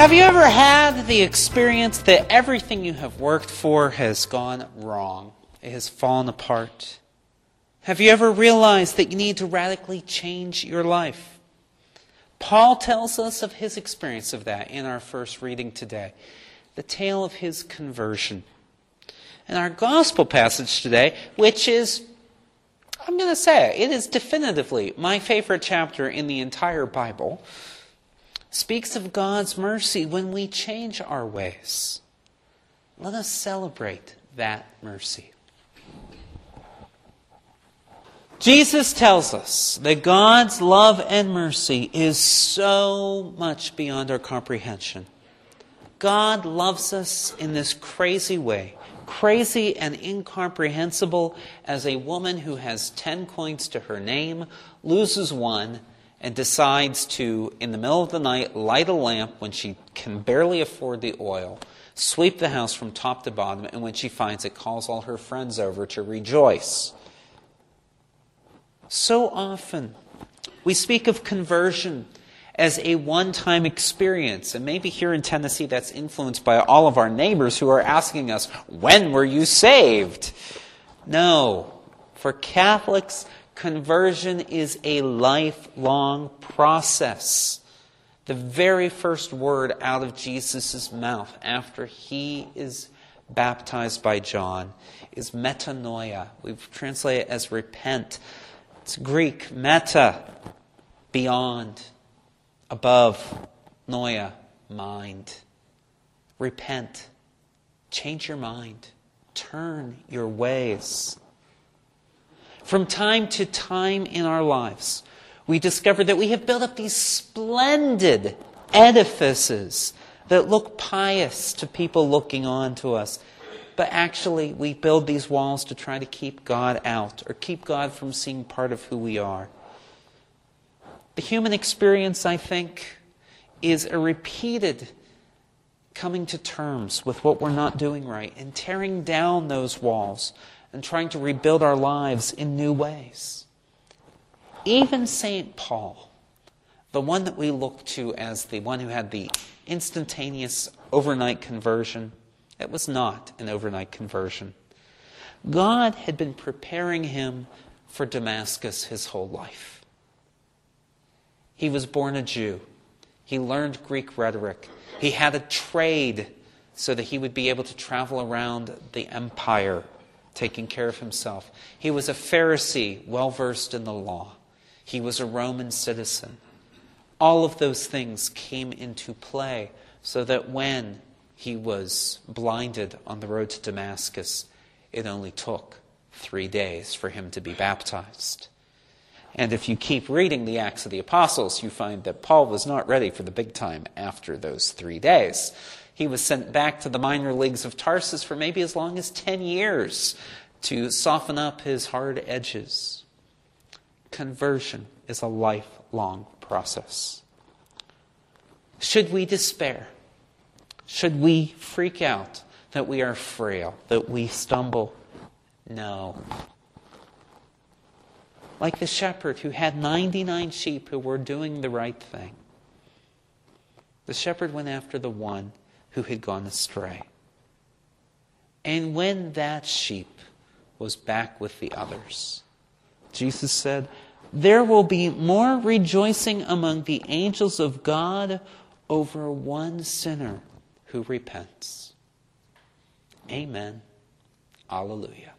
Have you ever had the experience that everything you have worked for has gone wrong? It has fallen apart? Have you ever realized that you need to radically change your life? Paul tells us of his experience of that in our first reading today, the tale of his conversion. And our gospel passage today, which is, I'm going to say it, it is definitively my favorite chapter in the entire Bible speaks of God's mercy when we change our ways. Let us celebrate that mercy. Jesus tells us that God's love and mercy is so much beyond our comprehension. God loves us in this crazy way, crazy and incomprehensible as a woman who has 10 coins to her name loses one and decides to, in the middle of the night, light a lamp when she can barely afford the oil, sweep the house from top to bottom, and when she finds it, calls all her friends over to rejoice. So often, we speak of conversion as a one time experience. And maybe here in Tennessee, that's influenced by all of our neighbors who are asking us, When were you saved? No. For Catholics, Conversion is a lifelong process. The very first word out of Jesus' mouth after he is baptized by John is metanoia. We've translated it as repent. It's Greek, meta, beyond, above, noia, mind. Repent. Change your mind. Turn your ways. From time to time in our lives, we discover that we have built up these splendid edifices that look pious to people looking on to us. But actually, we build these walls to try to keep God out or keep God from seeing part of who we are. The human experience, I think, is a repeated coming to terms with what we're not doing right and tearing down those walls and trying to rebuild our lives in new ways. Even St. Paul, the one that we look to as the one who had the instantaneous overnight conversion, it was not an overnight conversion. God had been preparing him for Damascus his whole life. He was born a Jew. He learned Greek rhetoric. He had a trade so that he would be able to travel around the empire taking care of himself. He was a Pharisee, well versed in the law. He was a Roman citizen. All of those things came into play so that when he was blinded on the road to Damascus, it only took three days for him to be baptized. And if you keep reading the Acts of the Apostles, you find that Paul was not ready for the big time after those three days. He was sent back to the minor leagues of Tarsus for maybe as long as 10 years to soften up his hard edges. Conversion is a lifelong process. Should we despair? Should we freak out that we are frail, that we stumble? No. Like the shepherd who had 99 sheep who were doing the right thing. The shepherd went after the one who had gone astray. And when that sheep was back with the others, Jesus said, There will be more rejoicing among the angels of God over one sinner who repents. Amen. Alleluia.